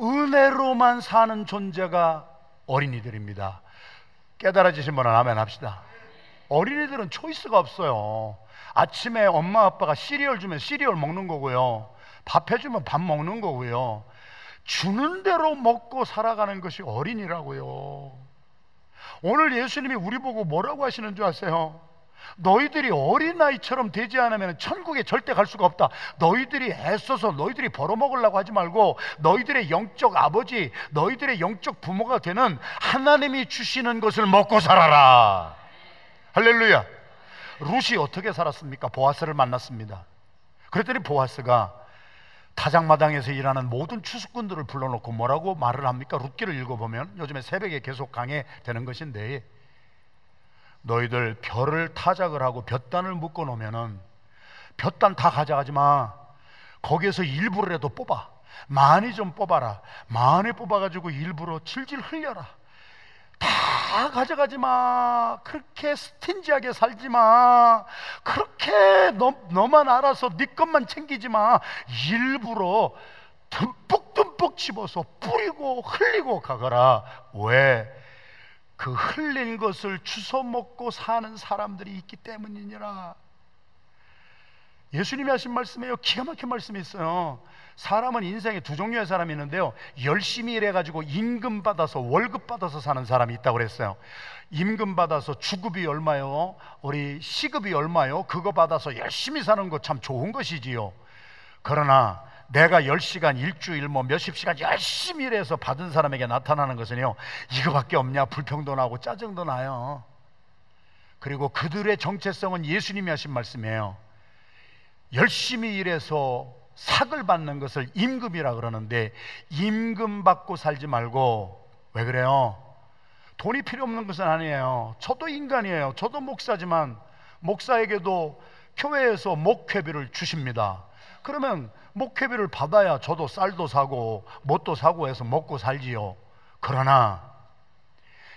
은혜로만 사는 존재가 어린이들입니다. 깨달아지신 분은 아멘 합시다. 어린이들은 초이스가 없어요. 아침에 엄마 아빠가 시리얼 주면 시리얼 먹는 거고요. 밥 해주면 밥 먹는 거고요. 주는 대로 먹고 살아가는 것이 어린이라고요. 오늘 예수님이 우리 보고 뭐라고 하시는 줄 아세요? 너희들이 어린아이처럼 되지 않으면 천국에 절대 갈 수가 없다. 너희들이 애써서 너희들이 벌어먹으려고 하지 말고 너희들의 영적 아버지, 너희들의 영적 부모가 되는 하나님이 주시는 것을 먹고 살아라. 할렐루야. 룻이 어떻게 살았습니까? 보아스를 만났습니다. 그랬더니 보아스가 타작마당에서 일하는 모든 추수꾼들을 불러놓고 뭐라고 말을 합니까? 룻기를 읽어보면 요즘에 새벽에 계속 강해되는 것인데 너희들 별을 타작을 하고 볕단을 묶어 놓으면은 볕단 다 가져가지 마. 거기에서 일부라도 뽑아. 많이 좀 뽑아라. 많이 뽑아가지고 일부러 질질 흘려라. 다 가져가지 마. 그렇게 스틴지하게 살지 마. 그렇게 너, 너만 알아서 네 것만 챙기지 마. 일부러 듬뿍듬뿍 집어서 뿌리고 흘리고 가거라. 왜? 그 흘린 것을 주워 먹고 사는 사람들이 있기 때문이니라. 예수님이 하신 말씀이에요. 기가 막힌 말씀이 있어요. 사람은 인생에 두 종류의 사람이 있는데요. 열심히 일해가지고 임금 받아서 월급 받아서 사는 사람이 있다고 그랬어요. 임금 받아서 주급이 얼마요? 우리 시급이 얼마요? 그거 받아서 열심히 사는 거 참 좋은 것이지요. 그러나 내가 10시간 일주일 뭐 몇십 시간 열심히 일해서 받은 사람에게 나타나는 것은요 이거밖에 없냐 불평도 나고 짜증도 나요 그리고 그들의 정체성은 예수님이 하신 말씀이에요 열심히 일해서 삭을 받는 것을 임금이라 그러는데 임금 받고 살지 말고 왜 그래요? 돈이 필요 없는 것은 아니에요 저도 인간이에요 저도 목사지만 목사에게도 교회에서 목회비를 주십니다 그러면 목회비를 받아야 저도 쌀도 사고 못도 사고 해서 먹고 살지요. 그러나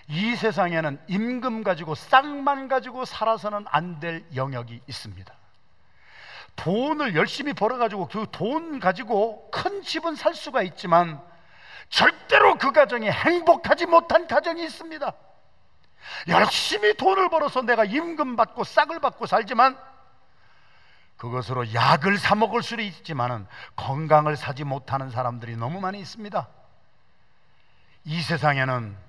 이 세상에는 임금 가지고 쌍만 가지고 살아서는 안 될 영역이 있습니다. 돈을 열심히 벌어가지고 그 돈 가지고 큰 집은 살 수가 있지만 절대로 그 가정이 행복하지 못한 가정이 있습니다. 열심히 돈을 벌어서 내가 임금 받고 싹을 받고 살지만 그것으로 약을 사 먹을 수도 있지만은 건강을 사지 못하는 사람들이 너무 많이 있습니다. 이 세상에는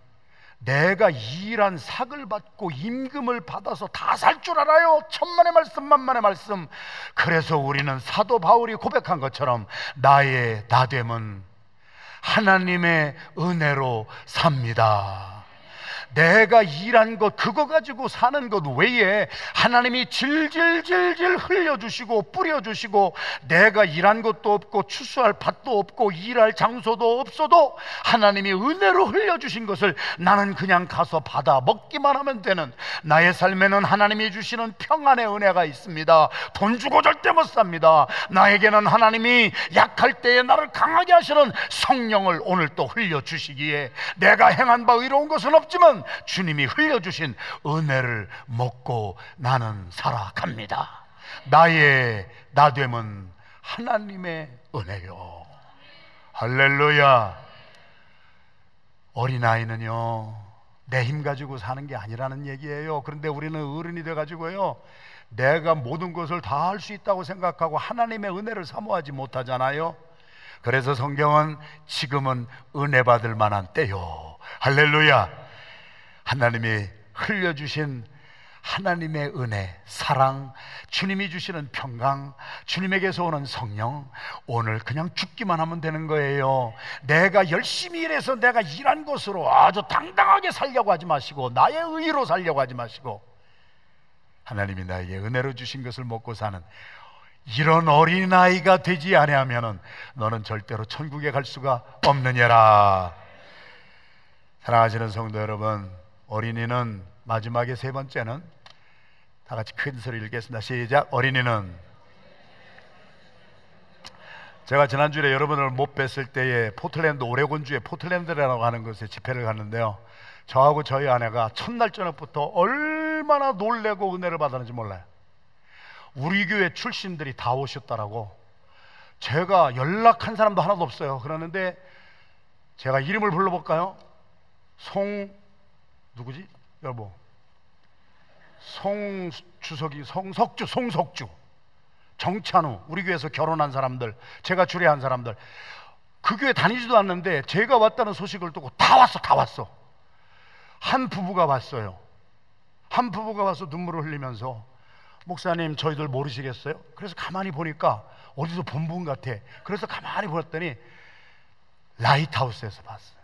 내가 일한 삭을 받고 임금을 받아서 다 살 줄 알아요. 천만의 말씀, 만만의 말씀. 그래서 우리는 사도 바울이 고백한 것처럼 나의 나됨은 하나님의 은혜로 삽니다. 내가 일한 것 그거 가지고 사는 것 외에 하나님이 질질질질 흘려주시고 뿌려주시고 내가 일한 것도 없고 추수할 밭도 없고 일할 장소도 없어도 하나님이 은혜로 흘려주신 것을 나는 그냥 가서 받아 먹기만 하면 되는 나의 삶에는 하나님이 주시는 평안의 은혜가 있습니다. 돈 주고 절대 못 삽니다. 나에게는 하나님이 약할 때에 나를 강하게 하시는 성령을 오늘 또 흘려주시기에 내가 행한 바 의로운 것은 없지만 주님이 흘려주신 은혜를 먹고 나는 살아갑니다. 나의 나됨은 하나님의 은혜요. 할렐루야. 어린아이는요, 내 힘 가지고 사는 게 아니라는 얘기예요. 그런데 우리는 어른이 돼가지고요, 내가 모든 것을 다 할 수 있다고 생각하고 하나님의 은혜를 사모하지 못하잖아요. 그래서 성경은 지금은 은혜 받을 만한 때요. 할렐루야. 하나님이 흘려주신 하나님의 은혜, 사랑, 주님이 주시는 평강, 주님에게서 오는 성령, 오늘 그냥 죽기만 하면 되는 거예요. 내가 열심히 일해서 내가 일한 것으로 아주 당당하게 살려고 하지 마시고, 나의 의로 살려고 하지 마시고, 하나님이 나에게 은혜로 주신 것을 먹고 사는 이런 어린아이가 되지 아니하면은 너는 절대로 천국에 갈 수가 없느냐라. 사랑하시는 성도 여러분, 어린이는 마지막에 세 번째는 다 같이 큰 소리 읽겠습니다. 시작. 어린이는 제가 지난주에 여러분을 못 뵀을 때에 포틀랜드 오레곤주의 포틀랜드라고 하는 곳에 집회를 갔는데요. 저하고 저희 아내가 첫날 저녁부터 얼마나 놀래고 은혜를 받았는지 몰라요. 우리 교회 출신들이 다 오셨다라고 제가 연락한 사람도 하나도 없어요. 그러는데 제가 이름을 불러볼까요? 송 누구지? 여보. 송주석이 송석주 송석주 정찬우 우리 교회에서 결혼한 사람들 제가 주례한 사람들 그 교회 다니지도 않는데 제가 왔다는 소식을 듣고 다 왔어 다 왔어 한 부부가 왔어요 한 부부가 와서 눈물을 흘리면서 목사님 저희들 모르시겠어요? 그래서 가만히 보니까 어디서 본 분 같아 그래서 가만히 보았더니 라이트하우스에서 봤어요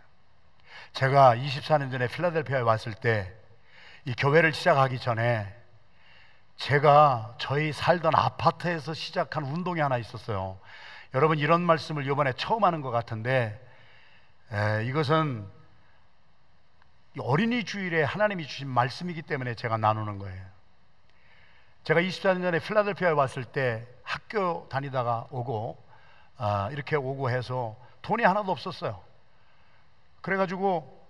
제가 24년 전에 필라델피아에 왔을 때 이 교회를 시작하기 전에 제가 저희 살던 아파트에서 시작한 운동이 하나 있었어요. 여러분 이런 말씀을 이번에 처음 하는 것 같은데 에, 이것은 어린이 주일에 하나님이 주신 말씀이기 때문에 제가 나누는 거예요. 제가 24년 전에 필라델피아에 왔을 때 학교 다니다가 오고 아, 이렇게 오고 해서 돈이 하나도 없었어요. 그래가지고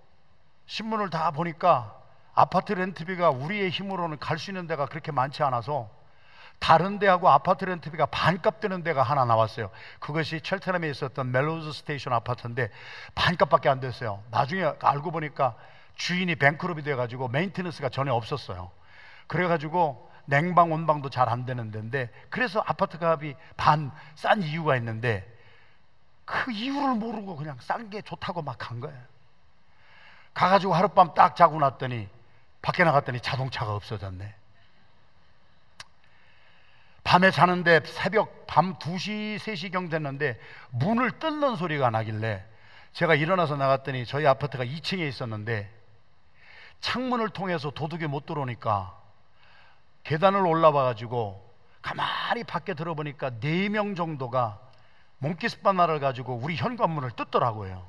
신문을 다 보니까 아파트 렌트비가 우리의 힘으로는 갈 수 있는 데가 그렇게 많지 않아서 다른 데하고 아파트 렌트비가 반값 되는 데가 하나 나왔어요. 그것이 Cheltenham에 있었던 멜로즈 스테이션 아파트인데 반값밖에 안 됐어요. 나중에 알고 보니까 주인이 bankrupt이 돼가지고 maintenance가 전혀 없었어요. 그래가지고 냉방 온방도 잘 안 되는 데인데 그래서 아파트 값이 반 싼 이유가 있는데 그 이유를 모르고 그냥 싼 게 좋다고 막 간 거예요. 가가지고 하룻밤 딱 자고 났더니 밖에 나갔더니 자동차가 없어졌네. 밤에 자는데 새벽 밤 2시, 3시경 됐는데 문을 뜯는 소리가 나길래 제가 일어나서 나갔더니 저희 아파트가 2층에 있었는데 창문을 통해서 도둑이 못 들어오니까 계단을 올라와 가지고 가만히 밖에 들어보니까 4명 정도가 몽키스바나를 가지고 우리 현관문을 뜯더라고요.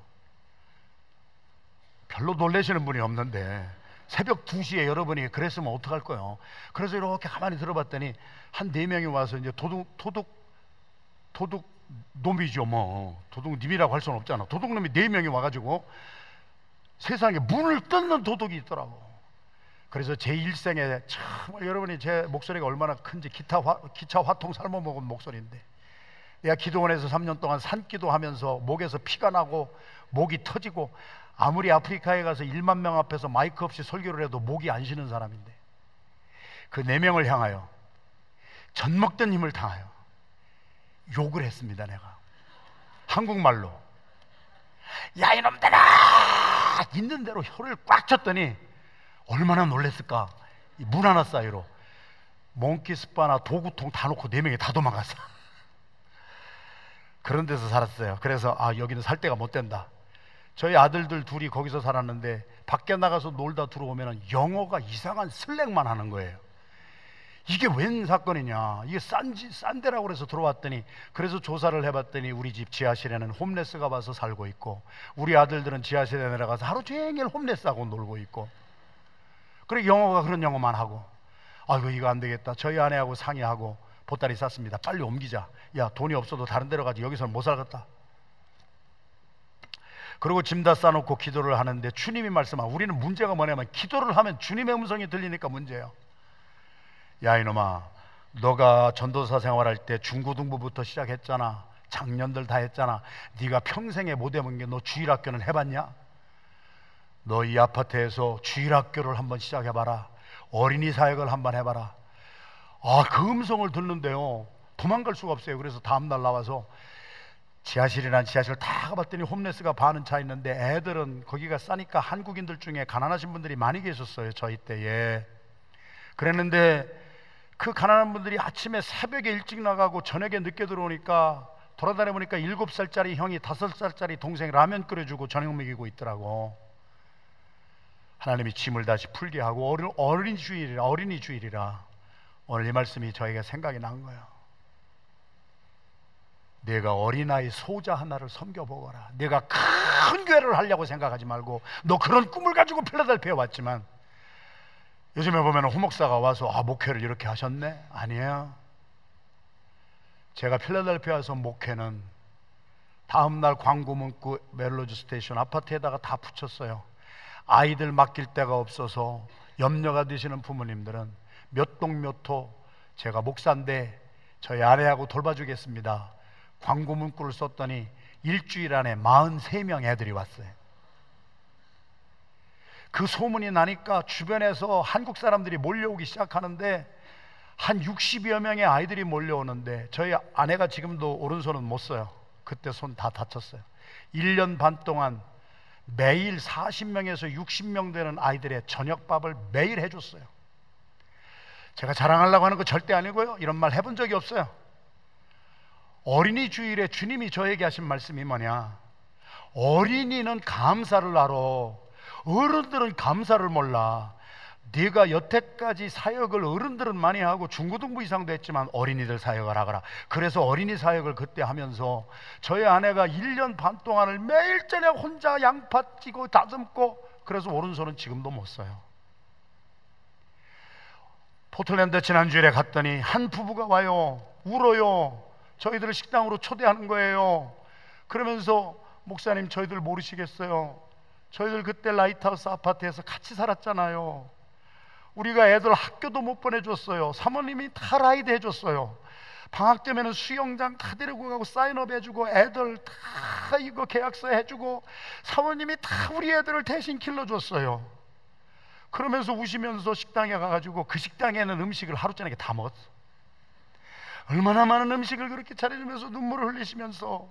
별로 놀라시는 분이 없는데 새벽 2시에 여러분이 그랬으면 어떡할 거예요? 그래서 이렇게 가만히 들어봤더니 한 네 명이 와서 이제 도둑 도둑 도둑 놈이죠 뭐 도둑님이라고 할 수는 없잖아. 도둑놈이 네 명이 와가지고 세상에 문을 뜯는 도둑이 있더라고. 그래서 제 일생에 정말 여러분이 제 목소리가 얼마나 큰지 기타 화, 기차 화통 삶아 먹은 목소리인데 내가 기도원에서 3년 동안 산기도 하면서 목에서 피가 나고 목이 터지고 아무리 아프리카에 가서 1만 명 앞에서 마이크 없이 설교를 해도 목이 안 쉬는 사람인데 그 네 명을 향하여 젖먹던 힘을 당하여 욕을 했습니다, 내가. 한국말로. 야, 이놈들아! 있는 대로 혀를 꽉 쳤더니 얼마나 놀랬을까? 문 하나 사이로 몽키 스파나 도구통 다 놓고 네 명이 다 도망갔어. 그런 데서 살았어요. 그래서 아 여기는 살 데가 못 된다. 저희 아들들 둘이 거기서 살았는데 밖에 나가서 놀다 들어오면 영어가 이상한 슬랭만 하는 거예요. 이게 웬 사건이냐? 이게 싼지 싼 데라고 그래서 들어왔더니 그래서 조사를 해봤더니 우리 집 지하실에는 홈레스가 와서 살고 있고 우리 아들들은 지하실에 내려가서 하루 종일 홈레스하고 놀고 있고 그리고 영어가 그런 영어만 하고 아이고 이거 안 되겠다. 저희 아내하고 상의하고 보따리 쌌습니다. 빨리 옮기자. 야 돈이 없어도 다른 데로 가지 여기서는 못 살겠다. 그리고 짐 다 싸놓고 기도를 하는데 주님이 말씀하 우리는 문제가 뭐냐면 기도를 하면 주님의 음성이 들리니까 문제예요. 야 이놈아 너가 전도사 생활할 때 중고등부부터 시작했잖아. 작년들 다 했잖아. 네가 평생에 못 해본 게 너 주일학교는 해봤냐? 너 이 아파트에서 주일학교를 한번 시작해봐라. 어린이 사역을 한번 해봐라. 아, 그 음성을 듣는데요. 도망갈 수가 없어요. 그래서 다음날 나와서 지하실이란 지하실 다 가봤더니 홈레스가 반은 차 있는데 애들은 거기가 싸니까 한국인들 중에 가난하신 분들이 많이 계셨어요. 저희 때에. 그랬는데 그 가난한 분들이 아침에 새벽에 일찍 나가고 저녁에 늦게 들어오니까 돌아다녀 보니까 일곱 살짜리 형이 다섯 살짜리 동생 라면 끓여주고 저녁 먹이고 있더라고. 하나님이 짐을 다시 풀게 하고 어린, 어린 주일이라 어린이 주일이라 오늘 이 말씀이 저희가 생각이 난 거예요. 내가 어린아이 소자 하나를 섬겨보거라. 내가 큰 교회를 하려고 생각하지 말고 너 그런 꿈을 가지고 필라델피아에 왔지만 요즘에 보면 호목사가 와서 아 목회를 이렇게 하셨네? 아니에요. 제가 필라델피아에서 목회는 다음날 광고 문구 멜로디 스테이션 아파트에다가 다 붙였어요. 아이들 맡길 데가 없어서 염려가 되시는 부모님들은 몇 동 몇 호 제가 목사인데 저희 아내하고 돌봐주겠습니다. 광고 문구를 썼더니 일주일 안에 43명 애들이 왔어요. 그 소문이 나니까 주변에서 한국 사람들이 몰려오기 시작하는데 한 60여 명의 아이들이 몰려오는데 저희 아내가 지금도 오른손은 못 써요. 그때 손 다 다쳤어요. 1년 반 동안 매일 40명에서 60명 되는 아이들의 저녁밥을 매일 해줬어요. 제가 자랑하려고 하는 거 절대 아니고요. 이런 말 해본 적이 없어요. 어린이 주일에 주님이 저에게 하신 말씀이 뭐냐? 어린이는 감사를 알아. 어른들은 감사를 몰라. 네가 여태까지 사역을 어른들은 많이 하고 중고등부 이상도 했지만 어린이들 사역을 하거라. 그래서 어린이 사역을 그때 하면서 저희 아내가 1년 반 동안을 매일 저녁 혼자 양파 찌고 다듬고 그래서 오른손은 지금도 못 써요. 포틀랜드 지난주에 갔더니 한 부부가 와요. 울어요. 저희들을 식당으로 초대하는 거예요. 그러면서 목사님 저희들 모르시겠어요. 저희들 그때 라이트하우스 아파트에서 같이 살았잖아요. 우리가 애들 학교도 못 보내줬어요. 사모님이 다 ride 해줬어요. 방학 때면 수영장 다 데리고 가고 sign up 해주고 애들 다 이거 계약서 해주고 사모님이 다 우리 애들을 대신 길러줬어요. 그러면서 우시면서 식당에 가가지고 그 식당에는 음식을 하루 저녁에 다 먹었어. 얼마나 많은 음식을 그렇게 차려주면서 눈물을 흘리시면서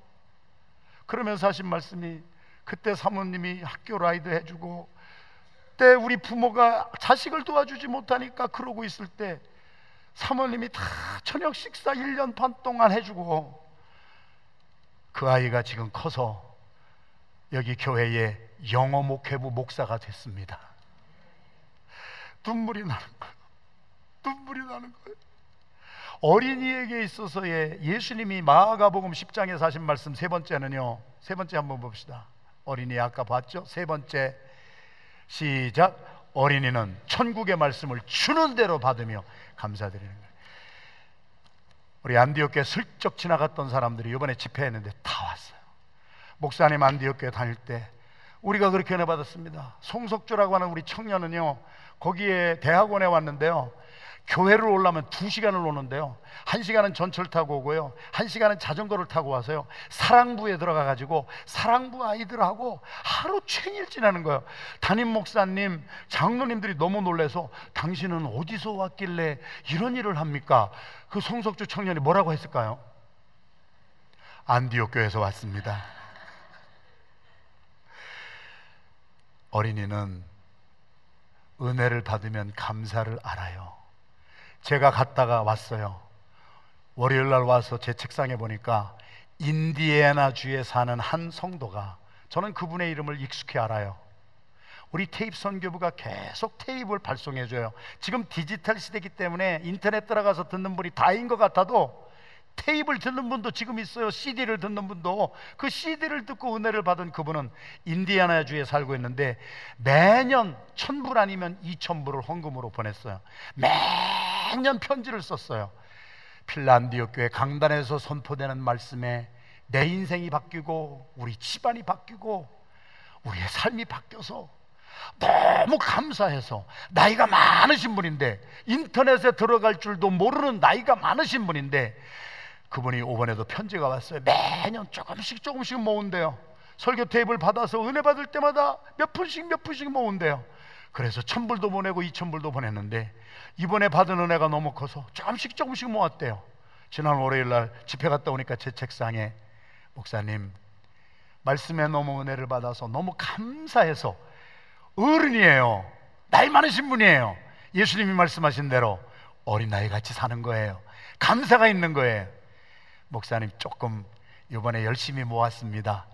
그러면서 하신 말씀이 그때 사모님이 학교 라이드 해주고 때 우리 부모가 자식을 도와주지 못하니까 그러고 있을 때 사모님이 다 저녁 식사 1년 반 동안 해주고 그 아이가 지금 커서 여기 교회에 영어 목회부 목사가 됐습니다. 눈물이 나는 거예요. 눈물이 나는 거예요. 어린이에게 있어서의 예수님이 마가복음 10장에서 하신 말씀 세 번째는요. 세 번째 한번 봅시다. 어린이 아까 봤죠? 세 번째 시작. 어린이는 천국의 말씀을 주는 대로 받으며 감사드리는 거예요. 우리 안디옥교에 슬쩍 지나갔던 사람들이 이번에 집회했는데 다 왔어요. 목사님 안디옥교에 다닐 때 우리가 그렇게 은혜 받았습니다. 송석주라고 하는 우리 청년은요, 거기에 대학원에 왔는데요. 교회를 오려면 두 시간을 오는데요. 한 시간은 전철 타고 오고요. 한 시간은 자전거를 타고 와서요. 사랑부에 들어가 가지고 사랑부 아이들하고 하루 종일 지나는 거예요. 담임 목사님, 장로님들이 너무 놀래서 당신은 어디서 왔길래 이런 일을 합니까? 그 송석주 청년이 뭐라고 했을까요? 안디옥 교회에서 왔습니다. 어린이는 은혜를 받으면 감사를 알아요. 제가 갔다가 왔어요. 월요일 날 와서 제 책상에 보니까 인디애나 주에 사는 한 성도가 저는 그분의 이름을 익숙히 알아요. 우리 테이프 선교부가 계속 테이프를 발송해 줘요. 지금 디지털 시대이기 때문에 인터넷 들어가서 듣는 분이 다인 것 같아도 테이프를 듣는 분도 지금 있어요. CD를 듣는 분도 그 CD를 듣고 은혜를 받은 그분은 인디애나주에 살고 있는데 매년 천불 아니면 이천 불을 헌금으로 보냈어요. 매년 편지를 썼어요. 필란디오 교회 강단에서 선포되는 말씀에 내 인생이 바뀌고 우리 집안이 바뀌고 우리의 삶이 바뀌어서 너무 감사해서 나이가 많으신 분인데 인터넷에 들어갈 줄도 모르는 나이가 많으신 분인데 그분이 오번에도 편지가 왔어요. 매년 조금씩 조금씩 모은대요. 설교 테이블 받아서 은혜 받을 때마다 몇 푼씩 몇 푼씩 모은대요. 그래서 천 불도 보내고 이천 불도 보냈는데 이번에 받은 은혜가 너무 커서 조금씩 조금씩 모았대요. 지난 월요일 날 집회 갔다 오니까 제 책상에 목사님 말씀에 너무 은혜를 받아서 너무 감사해서 어른이에요. 나이 많으신 분이에요. 예수님이 말씀하신 대로 어린아이 같이 사는 거예요. 감사가 있는 거예요. 목사님 조금 이번에 열심히 모았습니다.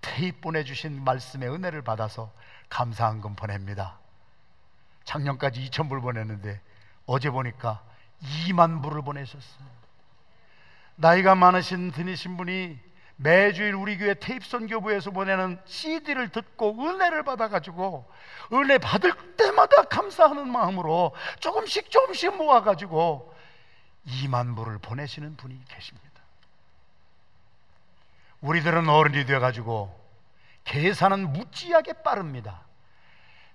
테이프 보내주신 말씀의 은혜를 받아서 감사한 금 보냅니다. 작년까지 2천 불 보냈는데 어제 보니까 2만 불을 보내셨어요. 나이가 많으신 드니신 분이 매주일 우리 교회 테이프 선교부에서 보내는 CD를 듣고 은혜를 받아가지고 은혜 받을 때마다 감사하는 마음으로 조금씩 조금씩 모아가지고 2만 불을 보내시는 분이 계십니다. 우리들은 어른이 되어가지고 계산은 무지하게 빠릅니다.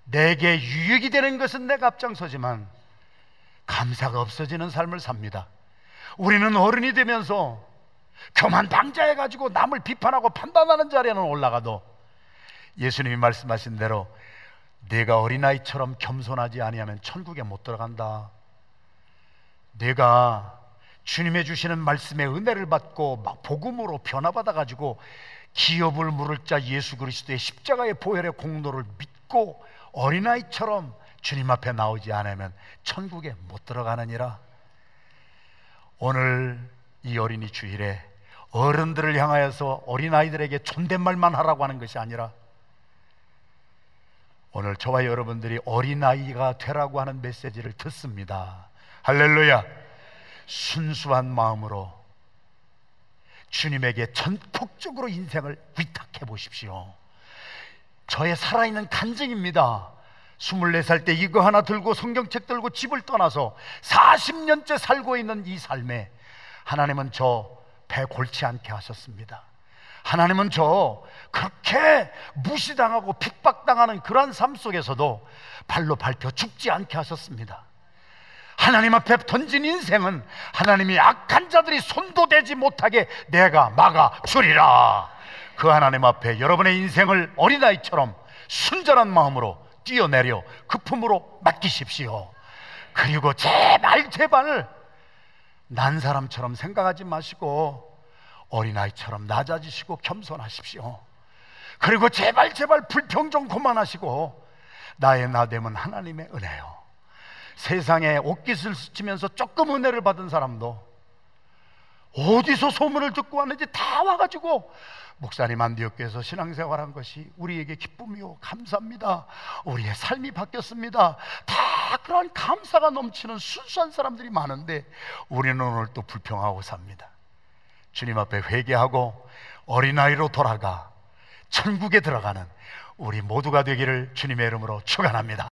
내게 유익이 되는 것은 내가 앞장서지만 감사가 없어지는 삶을 삽니다. 우리는 어른이 되면서 교만 방자해가지고 남을 비판하고 판단하는 자리에는 올라가도 예수님이 말씀하신 대로 내가 어린아이처럼 겸손하지 아니하면 천국에 못 들어간다. 내가 주님의 주시는 말씀의 은혜를 받고 막 복음으로 변화받아 가지고 기업을 물을 자 예수 그리스도의 십자가의 보혈의 공로를 믿고 어린아이처럼 주님 앞에 나오지 않으면 천국에 못 들어가느니라. 오늘 이 어린이 주일에 어른들을 향하여서 어린아이들에게 존댓말만 하라고 하는 것이 아니라 오늘 저와 여러분들이 어린아이가 되라고 하는 메시지를 듣습니다. 할렐루야. 순수한 마음으로 주님에게 전폭적으로 인생을 위탁해 보십시오. 저의 살아있는 간증입니다. 24살 때 이거 하나 들고 성경책 들고 집을 떠나서 40년째 살고 있는 이 삶에 하나님은 저 배 골치 않게 하셨습니다. 하나님은 저 그렇게 무시당하고 핍박당하는 그러한 삶 속에서도 발로 밟혀 죽지 않게 하셨습니다. 하나님 앞에 던진 인생은 하나님이 악한 자들이 손도 대지 못하게 내가 막아 주리라. 그 하나님 앞에 여러분의 인생을 어린아이처럼 순전한 마음으로 뛰어내려 그 품으로 맡기십시오. 그리고 제발 제발 난 사람처럼 생각하지 마시고 어린아이처럼 낮아지시고 겸손하십시오. 그리고 제발 제발 불평 좀 그만하시고 나의 나됨은 하나님의 은혜요. 세상에 옷깃을 스치면서 조금 은혜를 받은 사람도 어디서 소문을 듣고 왔는지 다 와가지고 목사님 안디옥교에서 신앙생활한 것이 우리에게 기쁨이요 감사합니다. 우리의 삶이 바뀌었습니다. 다 그런 감사가 넘치는 순수한 사람들이 많은데 우리는 오늘 또 불평하고 삽니다. 주님 앞에 회개하고 어린아이로 돌아가 천국에 들어가는 우리 모두가 되기를 주님의 이름으로 축원합니다